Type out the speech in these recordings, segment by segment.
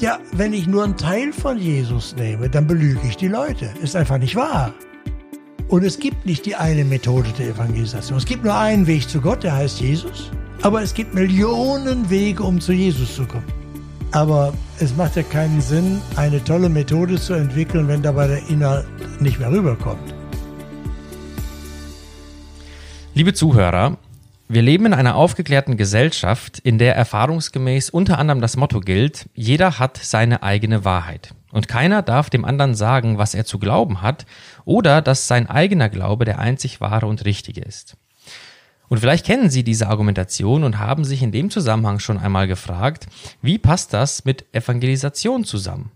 Ja, wenn ich nur einen Teil von Jesus nehme, dann belüge ich die Leute. Ist einfach nicht wahr. Und es gibt nicht die eine Methode der Evangelisation. Es gibt nur einen Weg zu Gott, der heißt Jesus. Aber es gibt Millionen Wege, um zu Jesus zu kommen. Aber es macht ja keinen Sinn, eine tolle Methode zu entwickeln, wenn dabei der Inhalt nicht mehr rüberkommt. Liebe Zuhörer, wir leben in einer aufgeklärten Gesellschaft, in der erfahrungsgemäß unter anderem das Motto gilt, jeder hat seine eigene Wahrheit. Und keiner darf dem anderen sagen, was er zu glauben hat oder dass sein eigener Glaube der einzig wahre und richtige ist. Und vielleicht kennen Sie diese Argumentation und haben sich in dem Zusammenhang schon einmal gefragt, wie passt das mit Evangelisation zusammen?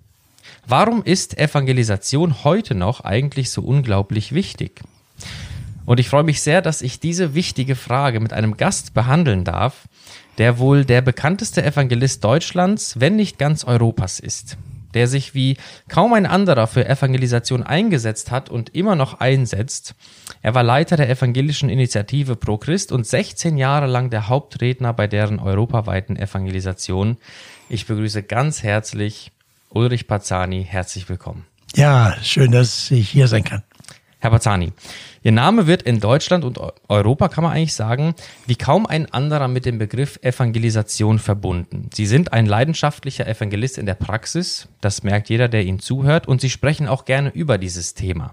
Warum ist Evangelisation heute noch eigentlich so unglaublich wichtig? Und ich freue mich sehr, dass ich diese wichtige Frage mit einem Gast behandeln darf, der wohl der bekannteste Evangelist Deutschlands, wenn nicht ganz Europas ist, der sich wie kaum ein anderer für Evangelisation eingesetzt hat und immer noch einsetzt. Er war Leiter der evangelischen Initiative Pro Christ und 16 Jahre lang der Hauptredner bei deren europaweiten Evangelisation. Ich begrüße ganz herzlich Ulrich Pazani. Herzlich willkommen. Ja, schön, dass ich hier sein kann. Herr Pazani, Ihr Name wird in Deutschland und Europa, kann man eigentlich sagen, wie kaum ein anderer mit dem Begriff Evangelisation verbunden. Sie sind ein leidenschaftlicher Evangelist in der Praxis, das merkt jeder, der Ihnen zuhört, und Sie sprechen auch gerne über dieses Thema.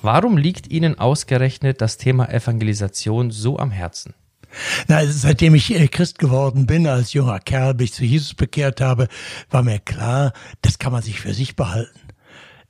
Warum liegt Ihnen ausgerechnet das Thema Evangelisation so am Herzen? Na, also seitdem ich äh, Christ geworden bin, als junger Kerl, mich zu Jesus bekehrt habe, war mir klar, das kann man sich für sich behalten.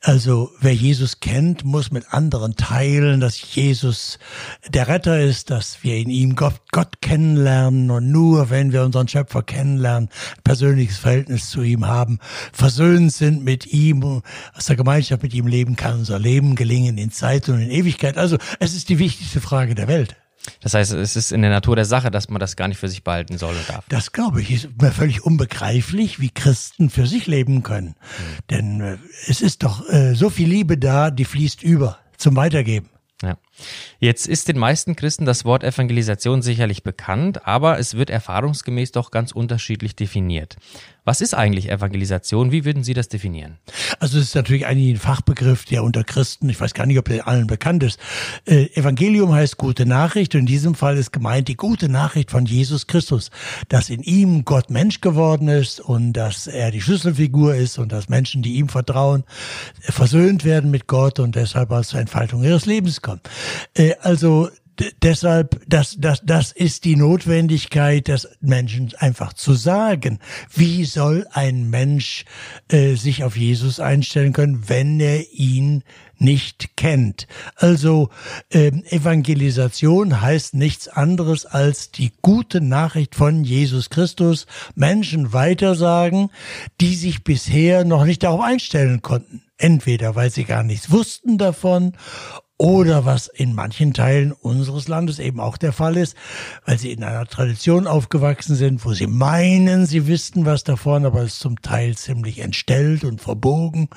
Also wer Jesus kennt, muss mit anderen teilen, dass Jesus der Retter ist, dass wir in ihm Gott, Gott kennenlernen und nur wenn wir unseren Schöpfer kennenlernen, persönliches Verhältnis zu ihm haben, versöhnt sind mit ihm, aus der Gemeinschaft mit ihm leben, kann unser Leben gelingen in Zeit und in Ewigkeit. Also es ist die wichtigste Frage der Welt. Das heißt, es ist in der Natur der Sache, dass man das gar nicht für sich behalten soll und darf. Das glaube ich, ist mir völlig unbegreiflich, wie Christen für sich leben können. Mhm. Denn äh, es ist doch äh, so viel Liebe da, die fließt über zum Weitergeben. Ja. Jetzt ist den meisten Christen das Wort Evangelisation sicherlich bekannt, aber es wird erfahrungsgemäß doch ganz unterschiedlich definiert. Was ist eigentlich Evangelisation? Wie würden Sie das definieren? Also es ist natürlich eigentlich ein Fachbegriff, der unter Christen, ich weiß gar nicht, ob der allen bekannt ist. Äh, Evangelium heißt gute Nachricht und in diesem Fall ist gemeint die gute Nachricht von Jesus Christus, dass in ihm Gott Mensch geworden ist und dass er die Schlüsselfigur ist und dass Menschen, die ihm vertrauen, versöhnt werden mit Gott und deshalb als zur Entfaltung ihres Lebens kommen. Äh, also deshalb, das, das, das ist die Notwendigkeit des Menschen einfach zu sagen. Wie soll ein Mensch äh, sich auf Jesus einstellen können, wenn er ihn nicht kennt. Also äh, Evangelisation heißt nichts anderes als die gute Nachricht von Jesus Christus Menschen weitersagen, die sich bisher noch nicht darauf einstellen konnten. Entweder weil sie gar nichts wussten davon oder was in manchen Teilen unseres Landes eben auch der Fall ist, weil sie in einer Tradition aufgewachsen sind, wo sie meinen, sie wüssten was davon, aber es zum Teil ziemlich entstellt und verbogen.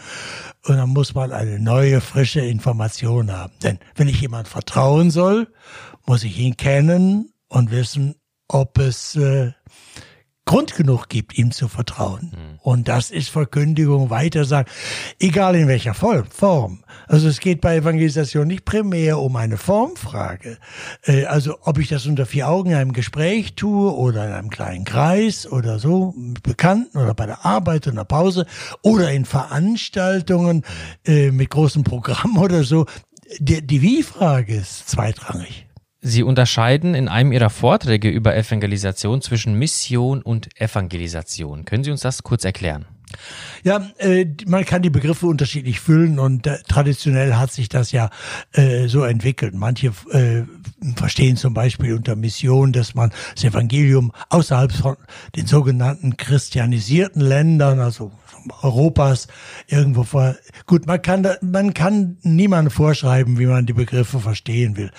Und dann muss man eine neue, frische Information haben. Denn wenn ich jemand vertrauen soll, muss ich ihn kennen und wissen, ob es äh, Grund genug gibt, ihm zu vertrauen. Mhm. Und das ist Verkündigung, Weitersagen, egal in welcher Form. Also es geht bei Evangelisation nicht primär um eine Formfrage. Äh, also ob ich das unter vier Augen in einem Gespräch tue oder in einem kleinen Kreis oder so, mit Bekannten oder bei der Arbeit in der Pause oder in Veranstaltungen äh, mit großem Programm oder so. Die, die Wie-Frage ist zweitrangig. Sie unterscheiden in einem Ihrer Vorträge über Evangelisation zwischen Mission und Evangelisation. Können Sie uns das kurz erklären? Ja, äh, man kann die Begriffe unterschiedlich füllen und äh, traditionell hat sich das ja äh, so entwickelt. Manche äh, verstehen zum Beispiel unter Mission, dass man das Evangelium außerhalb von den sogenannten christianisierten Ländern, also Europas irgendwo vor. Gut, man kann da, man kann niemandem vorschreiben, wie man die Begriffe verstehen will.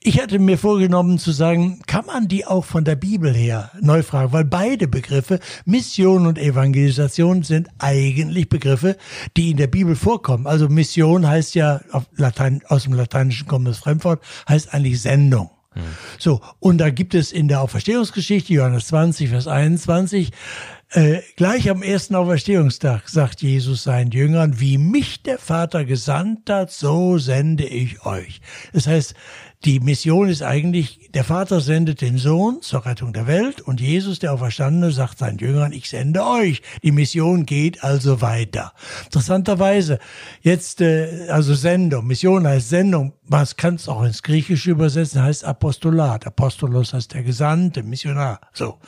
Ich hatte mir vorgenommen zu sagen, kann man die auch von der Bibel her neu fragen, weil beide Begriffe, Mission und Evangelisation, sind eigentlich Begriffe, die in der Bibel vorkommen. Also Mission heißt ja auf Latein, aus dem Lateinischen kommendes Fremdwort, heißt eigentlich Sendung. So, und da gibt es in der Auferstehungsgeschichte, Johannes 20, Vers 21, Äh, gleich am ersten Auferstehungstag sagt Jesus seinen Jüngern, wie mich der Vater gesandt hat, so sende ich euch. Das heißt, die Mission ist eigentlich, der Vater sendet den Sohn zur Rettung der Welt und Jesus, der Auferstandene, sagt seinen Jüngern, ich sende euch. Die Mission geht also weiter. Interessanterweise, jetzt, äh, also Sendung, Mission heißt Sendung, man kann es auch ins Griechische übersetzen, heißt Apostolat. Apostolos heißt der Gesandte, Missionar, so.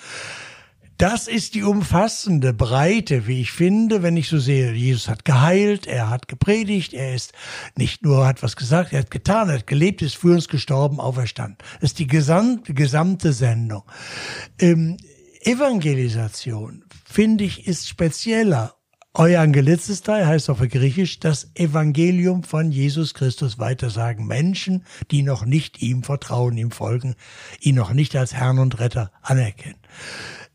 Das ist die umfassende Breite, wie ich finde, wenn ich so sehe, Jesus hat geheilt, er hat gepredigt, er ist nicht nur hat was gesagt, er hat getan, er hat gelebt, ist für uns gestorben, auferstanden. Das ist die gesamte, gesamte Sendung. Ähm, Evangelisation, finde ich, ist spezieller. Euangelizistei heißt auf Griechisch das Evangelium von Jesus Christus weitersagen. Menschen, die noch nicht ihm vertrauen, ihm folgen, ihn noch nicht als Herrn und Retter anerkennen.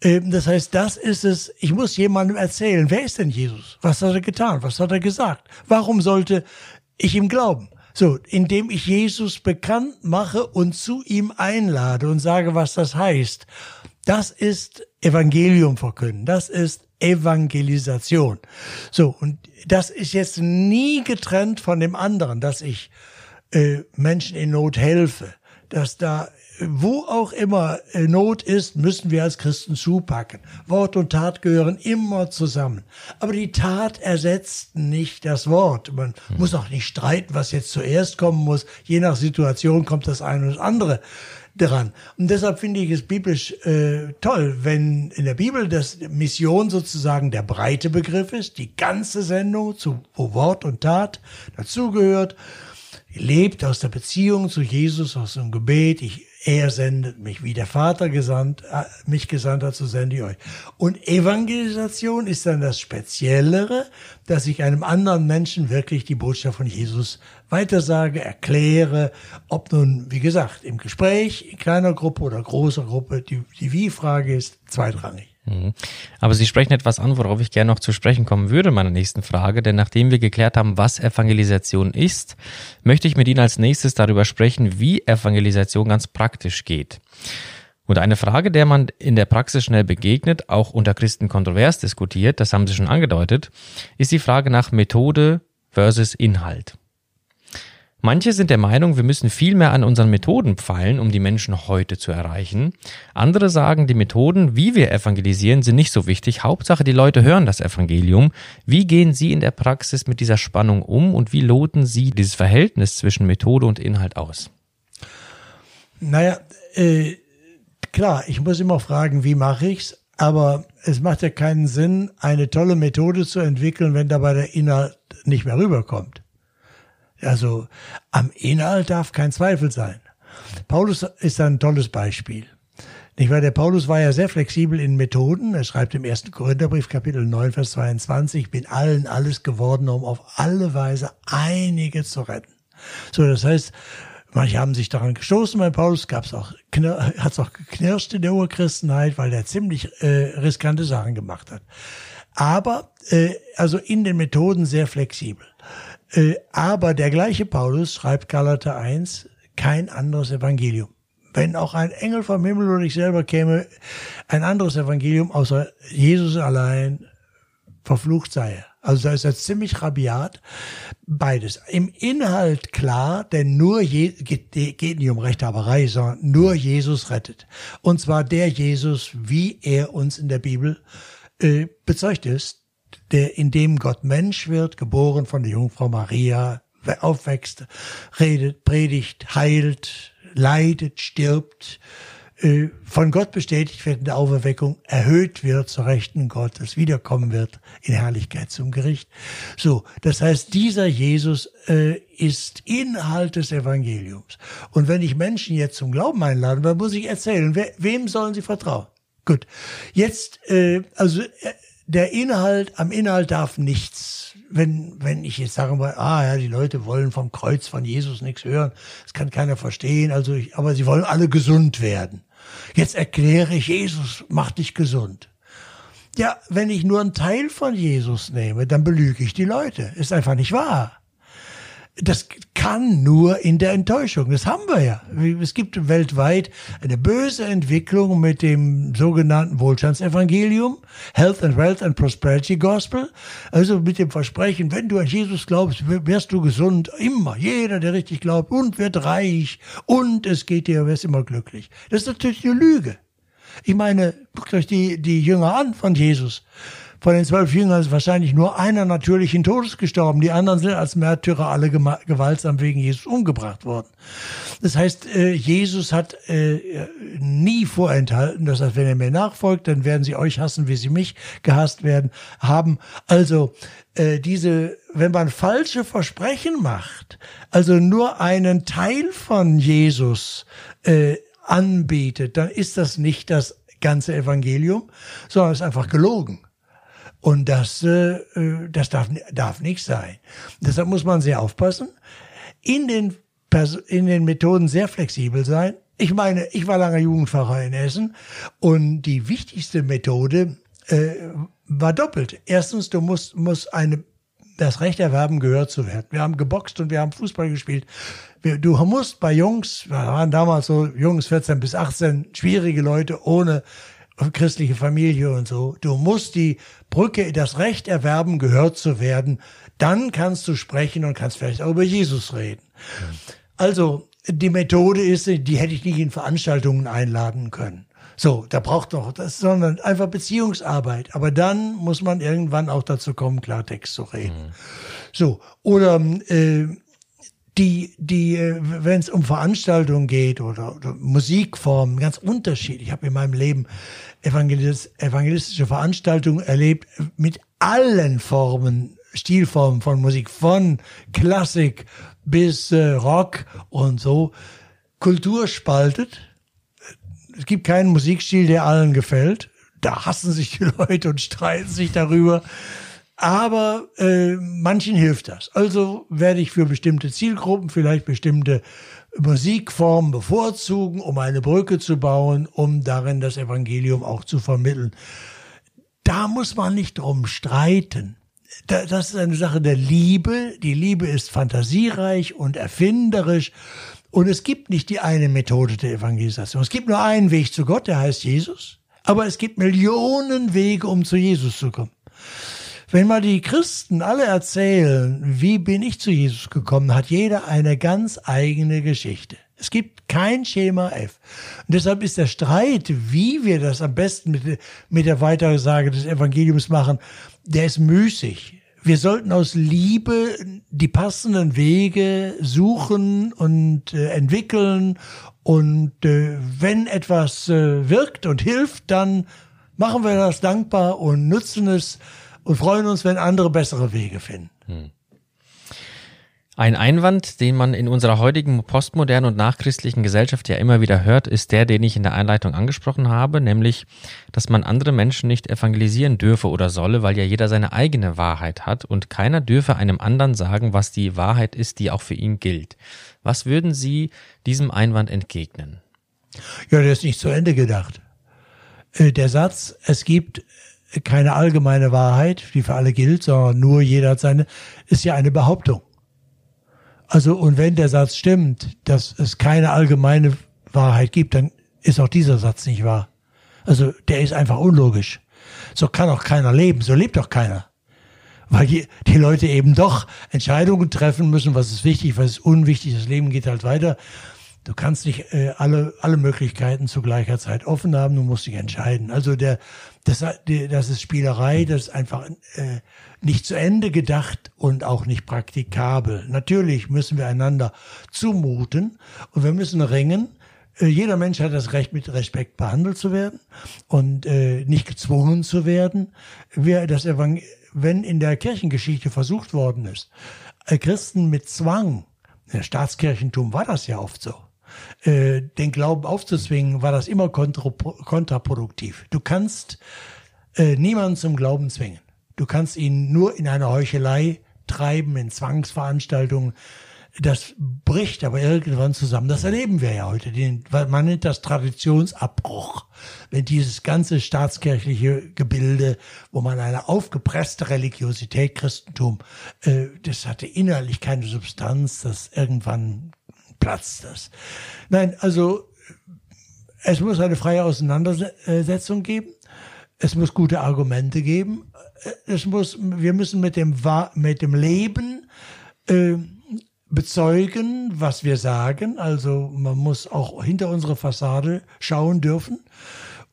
Ähm, das heißt, das ist es, ich muss jemandem erzählen, wer ist denn Jesus? Was hat er getan? Was hat er gesagt? Warum sollte ich ihm glauben? So, indem ich Jesus bekannt mache und zu ihm einlade und sage, was das heißt. Das ist Evangelium verkünden. Das ist Evangelisation. So, und das ist jetzt nie getrennt von dem anderen, dass ich äh, Menschen in Not helfe, dass da wo auch immer äh, Not ist, müssen wir als Christen zupacken. Wort und Tat gehören immer zusammen. Aber die Tat ersetzt nicht das Wort. Man hm. muss auch nicht streiten, was jetzt zuerst kommen muss. Je nach Situation kommt das eine und das andere dran. Und deshalb finde ich es biblisch äh, toll, wenn in der Bibel das Mission sozusagen der breite Begriff ist, die ganze Sendung, zu, wo Wort und Tat dazugehört lebt aus der Beziehung zu Jesus, aus dem Gebet. Ich er sendet mich, wie der Vater gesandt, äh, mich gesandt hat, so sende ich euch. Und Evangelisation ist dann das Speziellere, dass ich einem anderen Menschen wirklich die Botschaft von Jesus weitersage, erkläre, ob nun, wie gesagt, im Gespräch, in kleiner Gruppe oder großer Gruppe, die, die Wie-Frage ist zweitrangig. Mhm. Aber Sie sprechen etwas an, worauf ich gerne noch zu sprechen kommen würde, meiner nächsten Frage. Denn nachdem wir geklärt haben, was Evangelisation ist, möchte ich mit Ihnen als nächstes darüber sprechen, wie Evangelisation ganz praktisch geht. Und eine Frage, der man in der Praxis schnell begegnet, auch unter Christen kontrovers diskutiert, das haben Sie schon angedeutet, ist die Frage nach Methode versus Inhalt. Manche sind der Meinung, wir müssen viel mehr an unseren Methoden pfeilen, um die Menschen heute zu erreichen. Andere sagen, die Methoden, wie wir evangelisieren, sind nicht so wichtig. Hauptsache, die Leute hören das Evangelium. Wie gehen Sie in der Praxis mit dieser Spannung um und wie loten Sie dieses Verhältnis zwischen Methode und Inhalt aus? Naja, äh, klar, ich muss immer fragen, wie mache ich's? Aber es macht ja keinen Sinn, eine tolle Methode zu entwickeln, wenn dabei der Inhalt nicht mehr rüberkommt. Also am Inhalt darf kein Zweifel sein. Paulus ist ein tolles Beispiel. Nicht wahr? Der Paulus war ja sehr flexibel in Methoden. Er schreibt im ersten Korintherbrief, Kapitel 9, Vers 22, ich bin allen alles geworden, um auf alle Weise einige zu retten. So, das heißt, manche haben sich daran gestoßen bei Paulus, gab's auch, hat es auch geknirscht in der Urchristenheit, weil er ziemlich äh, riskante Sachen gemacht hat. Aber, äh, also in den Methoden sehr flexibel. Äh, aber der gleiche Paulus schreibt Galater 1, kein anderes Evangelium. Wenn auch ein Engel vom Himmel oder ich selber käme, ein anderes Evangelium außer Jesus allein, verflucht sei. Also da ist er ziemlich rabiat. Beides. Im Inhalt klar, denn nur Je geht, geht nicht um Rechthaberei, sondern nur Jesus rettet. Und zwar der Jesus, wie er uns in der Bibel äh, bezeugt ist, der, in dem Gott Mensch wird, geboren von der Jungfrau Maria, aufwächst, redet, predigt, heilt, leidet, stirbt, äh, von Gott bestätigt wird in der Auferweckung, erhöht wird zur Rechten Gottes, wiederkommen wird in Herrlichkeit zum Gericht. So, das heißt, dieser Jesus äh, ist Inhalt des Evangeliums. Und wenn ich Menschen jetzt zum Glauben einladen, dann muss ich erzählen, we wem sollen sie vertrauen? Gut, jetzt, äh, also äh, der Inhalt, am Inhalt darf nichts. Wenn, wenn ich jetzt sagen will, ah ja, die Leute wollen vom Kreuz von Jesus nichts hören, das kann keiner verstehen, also ich, aber sie wollen alle gesund werden. Jetzt erkläre ich, Jesus macht dich gesund. Ja, wenn ich nur einen Teil von Jesus nehme, dann belüge ich die Leute. Ist einfach nicht wahr. Das kann nur in der Enttäuschung. Das haben wir ja. Es gibt weltweit eine böse Entwicklung mit dem sogenannten Wohlstandsevangelium, Health and Wealth and Prosperity Gospel. Also mit dem Versprechen, wenn du an Jesus glaubst, wirst du gesund. Immer. Jeder, der richtig glaubt und wird reich und es geht dir, wirst immer glücklich. Das ist natürlich eine Lüge. Ich meine, guckt euch die, die Jünger an von Jesus. Von den zwölf Jüngern ist wahrscheinlich nur einer natürlichen Todes gestorben. Die anderen sind als Märtyrer alle gewaltsam wegen Jesus umgebracht worden. Das heißt, äh, Jesus hat äh, nie vorenthalten, dass wenn er mir nachfolgt, dann werden sie euch hassen, wie sie mich gehasst werden haben. Also äh, diese, wenn man falsche Versprechen macht, also nur einen Teil von Jesus anbietet, dann ist das nicht das ganze Evangelium, sondern ist einfach gelogen. Und das, äh, das darf, darf nicht sein. Deshalb muss man sehr aufpassen, in den, in den Methoden sehr flexibel sein. Ich meine, ich war lange Jugendpfarrer in Essen und die wichtigste Methode äh, war doppelt. Erstens, du musst, musst eine, das Recht erwerben, gehört zu werden. Wir haben geboxt und wir haben Fußball gespielt. Wir, du musst bei Jungs, wir waren damals so Jungs 14 bis 18, schwierige Leute ohne christliche Familie und so. Du musst die Brücke, das Recht erwerben, gehört zu werden. Dann kannst du sprechen und kannst vielleicht auch über Jesus reden. Also, die Methode ist, die hätte ich nicht in Veranstaltungen einladen können. So, da braucht doch das, sondern einfach Beziehungsarbeit. Aber dann muss man irgendwann auch dazu kommen, Klartext zu reden. Mhm. So, oder äh, die, die, äh, wenn es um Veranstaltungen geht oder, oder Musikformen, ganz unterschiedlich. Ich habe in meinem Leben evangelis evangelistische Veranstaltungen erlebt mit allen Formen, Stilformen von Musik, von Klassik bis äh, Rock und so. Kultur spaltet. Es gibt keinen Musikstil, der allen gefällt. Da hassen sich die Leute und streiten sich darüber. Aber äh, manchen hilft das. Also werde ich für bestimmte Zielgruppen vielleicht bestimmte Musikformen bevorzugen, um eine Brücke zu bauen, um darin das Evangelium auch zu vermitteln. Da muss man nicht drum streiten. Das ist eine Sache der Liebe. Die Liebe ist fantasiereich und erfinderisch. Und es gibt nicht die eine Methode der Evangelisation. Es gibt nur einen Weg zu Gott, der heißt Jesus. Aber es gibt Millionen Wege, um zu Jesus zu kommen. Wenn mal die Christen alle erzählen, wie bin ich zu Jesus gekommen, hat jeder eine ganz eigene Geschichte. Es gibt kein Schema F. Und deshalb ist der Streit, wie wir das am besten mit, mit der Weitersage des Evangeliums machen, der ist müßig. Wir sollten aus Liebe die passenden Wege suchen und äh, entwickeln. Und äh, wenn etwas äh, wirkt und hilft, dann machen wir das dankbar und nutzen es und freuen uns, wenn andere bessere Wege finden. Hm. Ein Einwand, den man in unserer heutigen postmodernen und nachchristlichen Gesellschaft ja immer wieder hört, ist der, den ich in der Einleitung angesprochen habe, nämlich, dass man andere Menschen nicht evangelisieren dürfe oder solle, weil ja jeder seine eigene Wahrheit hat und keiner dürfe einem anderen sagen, was die Wahrheit ist, die auch für ihn gilt. Was würden Sie diesem Einwand entgegnen? Ja, der ist nicht zu Ende gedacht. Äh, der Satz, es gibt keine allgemeine Wahrheit, die für alle gilt, sondern nur jeder hat seine, ist ja eine Behauptung. Also, und wenn der Satz stimmt, dass es keine allgemeine Wahrheit gibt, dann ist auch dieser Satz nicht wahr. Also, der ist einfach unlogisch. So kann auch keiner leben, so lebt auch keiner. Weil die, die Leute eben doch Entscheidungen treffen müssen, was ist wichtig, was ist unwichtig, das Leben geht halt weiter. Du kannst nicht äh, alle, alle Möglichkeiten zu gleicher Zeit offen haben, du musst dich entscheiden. Also der, das, das ist Spielerei, das ist einfach äh, nicht zu Ende gedacht und auch nicht praktikabel. Natürlich müssen wir einander zumuten und wir müssen ringen. Äh, jeder Mensch hat das Recht, mit Respekt behandelt zu werden und äh, nicht gezwungen zu werden. Wir, das Evangel wenn in der Kirchengeschichte versucht worden ist, äh, Christen mit Zwang, der Staatskirchentum war das ja oft so, äh, den Glauben aufzuzwingen, war das immer kontraproduktiv. Du kannst äh, niemanden zum Glauben zwingen. Du kannst ihn nur in eine Heuchelei treiben, in Zwangsveranstaltungen. Das bricht aber irgendwann zusammen. Das erleben wir ja heute. Den, man nennt das Traditionsabbruch. Wenn dieses ganze staatskirchliche Gebilde, wo man eine aufgepresste Religiosität, Christentum, äh, das hatte innerlich keine Substanz, das irgendwann platzt das. Nein, also es muss eine freie Auseinandersetzung geben. Es muss gute Argumente geben. Es muss, wir müssen mit dem, mit dem Leben äh, bezeugen, was wir sagen. Also man muss auch hinter unsere Fassade schauen dürfen.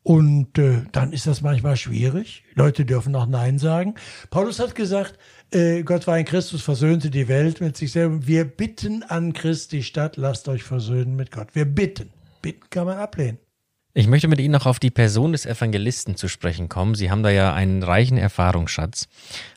Und äh, dann ist das manchmal schwierig. Leute dürfen auch Nein sagen. Paulus hat gesagt, äh, Gott war in Christus, versöhnte die Welt mit sich selber. Wir bitten an Christi Stadt, lasst euch versöhnen mit Gott. Wir bitten. Bitten kann man ablehnen. Ich möchte mit Ihnen noch auf die Person des Evangelisten zu sprechen kommen. Sie haben da ja einen reichen Erfahrungsschatz.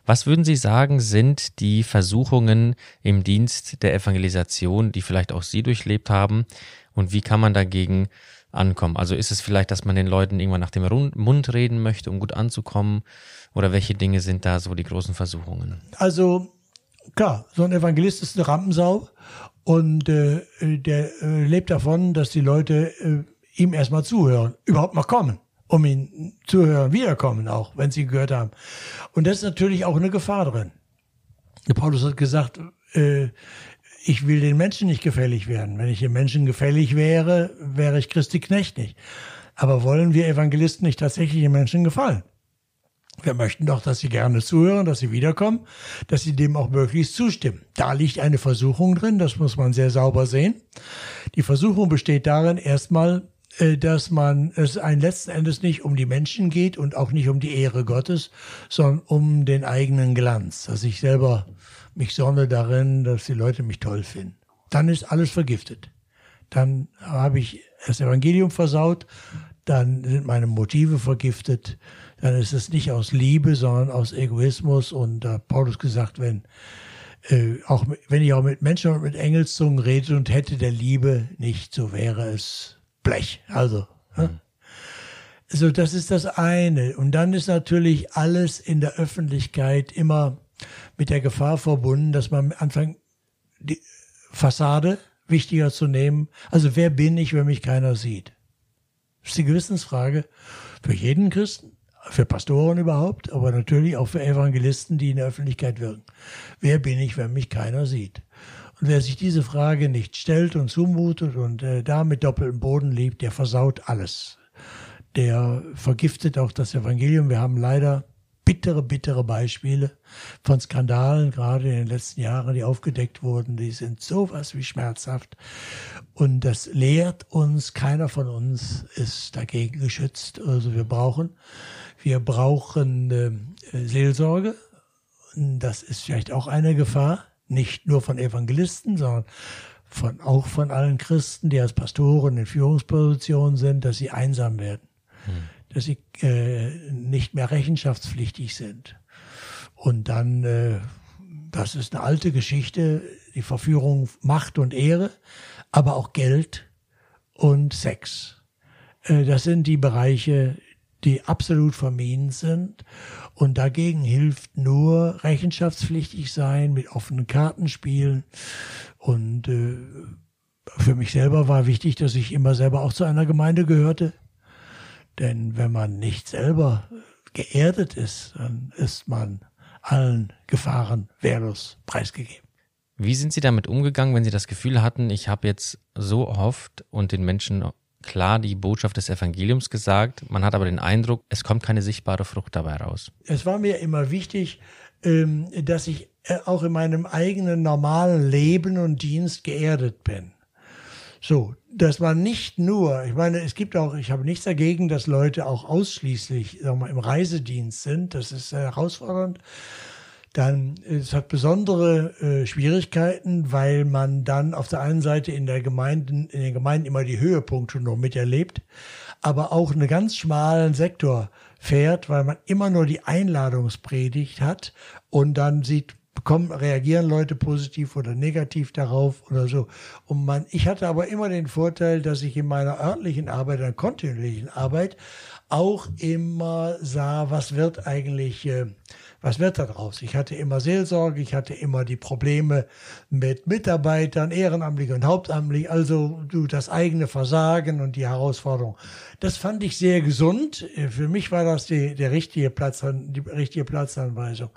Was würden Sie sagen, sind die Versuchungen im Dienst der Evangelisation, die vielleicht auch Sie durchlebt haben? Und wie kann man dagegen ankommen? Also ist es vielleicht, dass man den Leuten irgendwann nach dem Mund reden möchte, um gut anzukommen? Oder welche Dinge sind da so die großen Versuchungen? Also klar, so ein Evangelist ist eine Rampensau und äh, der äh, lebt davon, dass die Leute äh, ihm erstmal zuhören, überhaupt mal kommen, um ihn zuhören, wiederkommen auch, wenn sie gehört haben. Und das ist natürlich auch eine Gefahr drin. Paulus hat gesagt, äh, ich will den Menschen nicht gefällig werden. Wenn ich den Menschen gefällig wäre, wäre ich Christi Knecht nicht. Aber wollen wir Evangelisten nicht tatsächlich den Menschen gefallen? Wir möchten doch, dass sie gerne zuhören, dass sie wiederkommen, dass sie dem auch möglichst zustimmen. Da liegt eine Versuchung drin, das muss man sehr sauber sehen. Die Versuchung besteht darin, erstmal äh, dass man es ein letzten Endes nicht um die Menschen geht und auch nicht um die Ehre Gottes, sondern um den eigenen Glanz, dass ich selber mich sonne darin, dass die Leute mich toll finden. Dann ist alles vergiftet. Dann habe ich das Evangelium versaut, dann sind meine Motive vergiftet, dann ist es nicht aus Liebe, sondern aus Egoismus. Und da hat Paulus gesagt, wenn äh, auch wenn ich auch mit Menschen und mit Engelszungen rede und hätte der Liebe nicht, so wäre es Blech. Also. Mhm. So, das ist das eine. Und dann ist natürlich alles in der Öffentlichkeit immer mit der Gefahr verbunden, dass man anfängt, die Fassade wichtiger zu nehmen. Also wer bin ich, wenn mich keiner sieht? Das ist die Gewissensfrage für jeden Christen, für Pastoren überhaupt, aber natürlich auch für Evangelisten, die in der Öffentlichkeit wirken. Wer bin ich, wenn mich keiner sieht? Und wer sich diese Frage nicht stellt und zumutet und äh, da mit doppeltem Boden lebt, der versaut alles. Der vergiftet auch das Evangelium. Wir haben leider bittere, bittere Beispiele von Skandalen, gerade in den letzten Jahren, die aufgedeckt wurden. Die sind sowas wie schmerzhaft. Und das lehrt uns, keiner von uns ist dagegen geschützt. Also wir brauchen, wir brauchen äh, Seelsorge. Das ist vielleicht auch eine Gefahr nicht nur von Evangelisten, sondern von, auch von allen Christen, die als Pastoren in Führungspositionen sind, dass sie einsam werden, hm. Dass sie äh, nicht mehr rechenschaftspflichtig sind. Und dann, äh, das ist eine alte Geschichte, die Verführung Macht und Ehre, aber auch Geld und Sex. Äh, das sind die Bereiche, die absolut vermieden sind. Und dagegen hilft nur rechenschaftspflichtig sein, mit offenen Karten spielen. Und äh, für mich selber war wichtig, dass ich immer selber auch zu einer Gemeinde gehörte. Denn wenn man nicht selber geerdet ist, dann ist man allen Gefahren wehrlos preisgegeben. Wie sind Sie damit umgegangen, wenn Sie das Gefühl hatten, ich habe jetzt so oft und den Menschen klar die Botschaft des Evangeliums gesagt. Man hat aber den Eindruck, es kommt keine sichtbare Frucht dabei raus. Es war mir immer wichtig, ähm, dass ich äh, auch in meinem eigenen normalen Leben und Dienst geerdet bin. So, dass man nicht nur, ich meine, es gibt auch, ich habe nichts dagegen, dass Leute auch ausschließlich sagen wir, mal, im Reisedienst sind. Das ist herausfordernd dann es hat besondere äh, Schwierigkeiten, weil man dann auf der einen Seite in der Gemeinden, in den Gemeinden immer die Höhepunkte noch miterlebt, aber auch einen ganz schmalen Sektor fährt, weil man immer nur die Einladungspredigt hat und dann sieht, kommen, reagieren Leute positiv oder negativ darauf oder so. Und man, ich hatte aber immer den Vorteil, dass ich in meiner örtlichen Arbeit, einer kontinuierlichen Arbeit, auch immer sah, was wird eigentlich, äh, was wird da draus? Ich hatte immer Seelsorge, ich hatte immer die Probleme mit Mitarbeitern, Ehrenamtlichen und Hauptamtlichen, also du, das eigene Versagen und die Herausforderung. Das fand ich sehr gesund. Für mich war das die, der richtige Platz, die richtige Platzanweisung.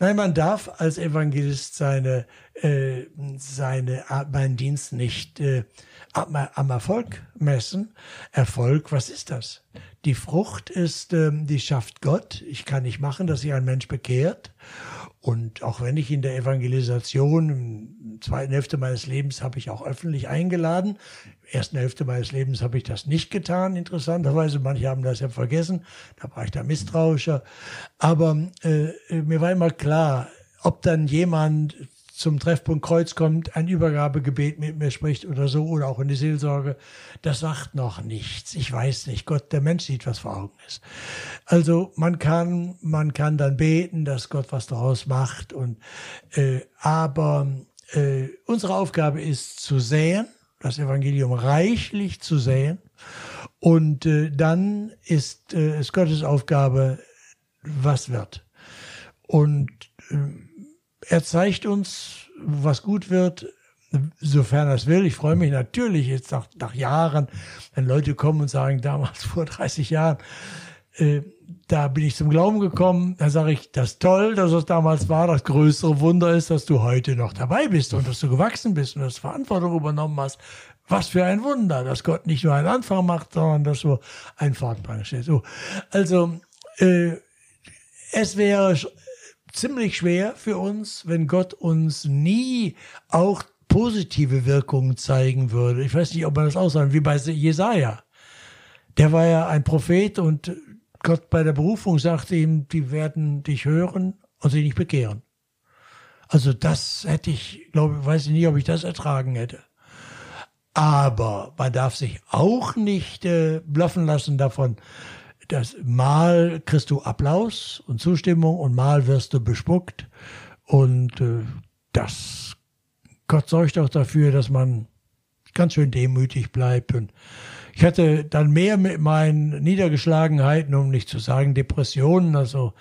Nein, man darf als Evangelist seine, äh, seine, meinen Dienst nicht äh, am, am Erfolg messen. Erfolg, was ist das? Die Frucht ist, ähm, die schafft Gott. Ich kann nicht machen, dass sich ein Mensch bekehrt. Und auch wenn ich in der Evangelisation im zweiten Hälfte meines Lebens habe ich auch öffentlich eingeladen. Im ersten Hälfte meines Lebens habe ich das nicht getan, interessanterweise. Manche haben das ja vergessen. Da war ich da misstrauischer. Aber äh, mir war immer klar, ob dann jemand zum Treffpunkt Kreuz kommt, ein Übergabegebet mit mir spricht oder so, oder auch in die Seelsorge, das sagt noch nichts. Ich weiß nicht. Gott, der Mensch sieht, was vor Augen ist. Also man kann, man kann dann beten, dass Gott was daraus macht. Und äh, aber äh, unsere Aufgabe ist zu säen, das Evangelium reichlich zu säen. Und äh, dann ist äh, es Gottes Aufgabe, was wird. Und äh, er zeigt uns, was gut wird, sofern er es will. Ich freue mich natürlich jetzt nach, nach Jahren, wenn Leute kommen und sagen, damals vor 30 Jahren, äh, da bin ich zum Glauben gekommen. Da sage ich, das ist toll, dass es damals war. Das größere Wunder ist, dass du heute noch dabei bist und dass du gewachsen bist und dass du Verantwortung übernommen hast. Was für ein Wunder, dass Gott nicht nur einen Anfang macht, sondern dass du einen Fahrtplan stellst. So, also äh, es wäre ziemlich schwer für uns, wenn Gott uns nie auch positive Wirkungen zeigen würde. Ich weiß nicht, ob man das aussagen, wie bei Jesaja. Der war ja ein Prophet und Gott bei der Berufung sagte ihm, die werden dich hören und sich nicht bekehren. Also das hätte ich, glaube, weiß ich nicht, ob ich das ertragen hätte. Aber man darf sich auch nicht äh, bluffen lassen davon, das mal kriegst du Applaus und Zustimmung und mal wirst du bespuckt. Und äh, das Gott sorgt auch dafür, dass man ganz schön demütig bleibt. Und ich hatte dann mehr mit meinen Niedergeschlagenheiten, um nicht zu sagen Depressionen, also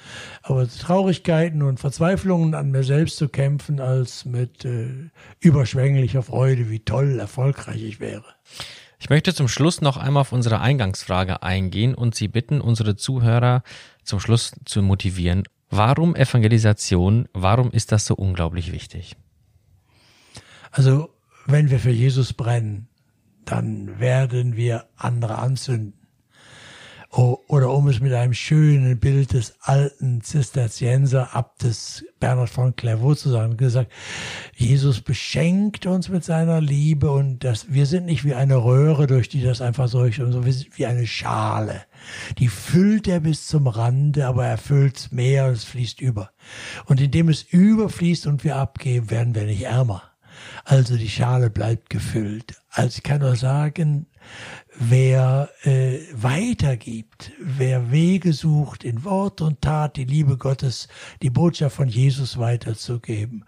aber Traurigkeiten und Verzweiflungen an mir selbst zu kämpfen, als mit äh, überschwänglicher Freude, wie toll erfolgreich ich wäre. Ich möchte zum Schluss noch einmal auf unsere Eingangsfrage eingehen und Sie bitten, unsere Zuhörer zum Schluss zu motivieren. Warum Evangelisation? Warum ist das so unglaublich wichtig? Also, wenn wir für Jesus brennen, dann werden wir andere anzünden. Oder um es mit einem schönen Bild des alten Zisterzienser Abtes Bernhard von Clairvaux zu sagen, gesagt, Jesus beschenkt uns mit seiner Liebe und das, wir sind nicht wie eine Röhre, durch die das einfach so, so wie eine Schale. Die füllt er bis zum Rande, aber er füllt mehr und es fließt über. Und indem es überfließt und wir abgeben, werden wir nicht ärmer. Also die Schale bleibt gefüllt. Also ich kann nur sagen, wer äh, weitergibt, wer Wege sucht, in Wort und Tat die Liebe Gottes, die Botschaft von Jesus weiterzugeben,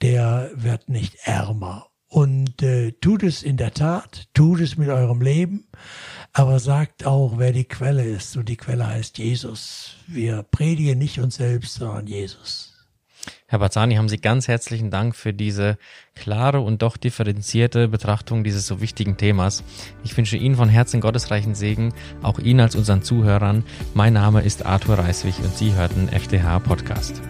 der wird nicht ärmer. Und äh, tut es in der Tat, tut es mit eurem Leben, aber sagt auch, wer die Quelle ist. Und die Quelle heißt Jesus. Wir predigen nicht uns selbst, sondern Jesus. Herr Bazzani, haben Sie ganz herzlichen Dank für diese klare und doch differenzierte Betrachtung dieses so wichtigen Themas. Ich wünsche Ihnen von Herzen gottesreichen Segen, auch Ihnen als unseren Zuhörern. Mein Name ist Arthur Reiswig und Sie hörten FDH Podcast.